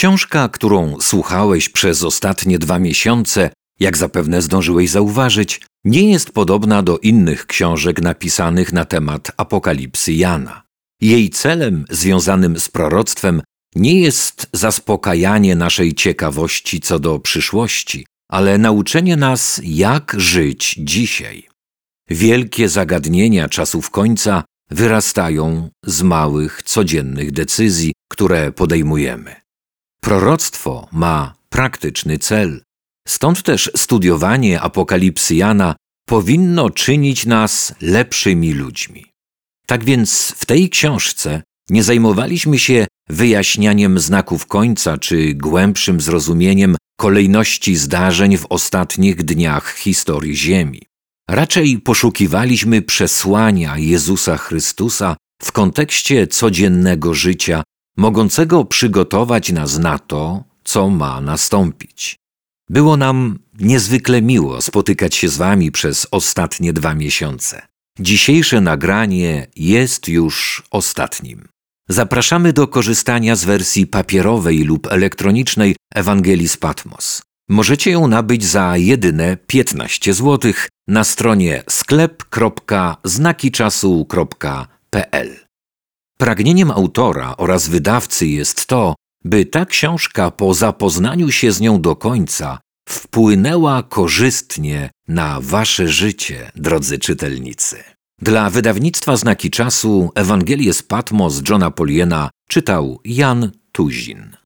Książka, którą słuchałeś przez ostatnie dwa miesiące, jak zapewne zdążyłeś zauważyć, nie jest podobna do innych książek napisanych na temat apokalipsy Jana. Jej celem związanym z proroctwem nie jest zaspokajanie naszej ciekawości co do przyszłości, ale nauczenie nas, jak żyć dzisiaj. Wielkie zagadnienia czasów końca wyrastają z małych, codziennych decyzji, które podejmujemy. Proroctwo ma praktyczny cel. Stąd też studiowanie Apokalipsy Jana powinno czynić nas lepszymi ludźmi. Tak więc w tej książce nie zajmowaliśmy się wyjaśnianiem znaków końca czy głębszym zrozumieniem kolejności zdarzeń w ostatnich dniach historii Ziemi. Raczej poszukiwaliśmy przesłania Jezusa Chrystusa w kontekście codziennego życia, mogącego przygotować nas na to, co ma nastąpić. Było nam niezwykle miło spotykać się z Wami przez ostatnie dwa miesiące. Dzisiejsze nagranie jest już ostatnim. Zapraszamy do korzystania z wersji papierowej lub elektronicznej Ewangelii z Patmos. Możecie ją nabyć za jedyne 15 zł na stronie sklep.znakiczasu.pl. Pragnieniem autora oraz wydawcy jest to, by ta książka po zapoznaniu się z nią do końca wpłynęła korzystnie na wasze życie, drodzy czytelnicy. Dla wydawnictwa Znaki Czasu Ewangelię z Patmos Johna Poliena czytał Jan Tuzin.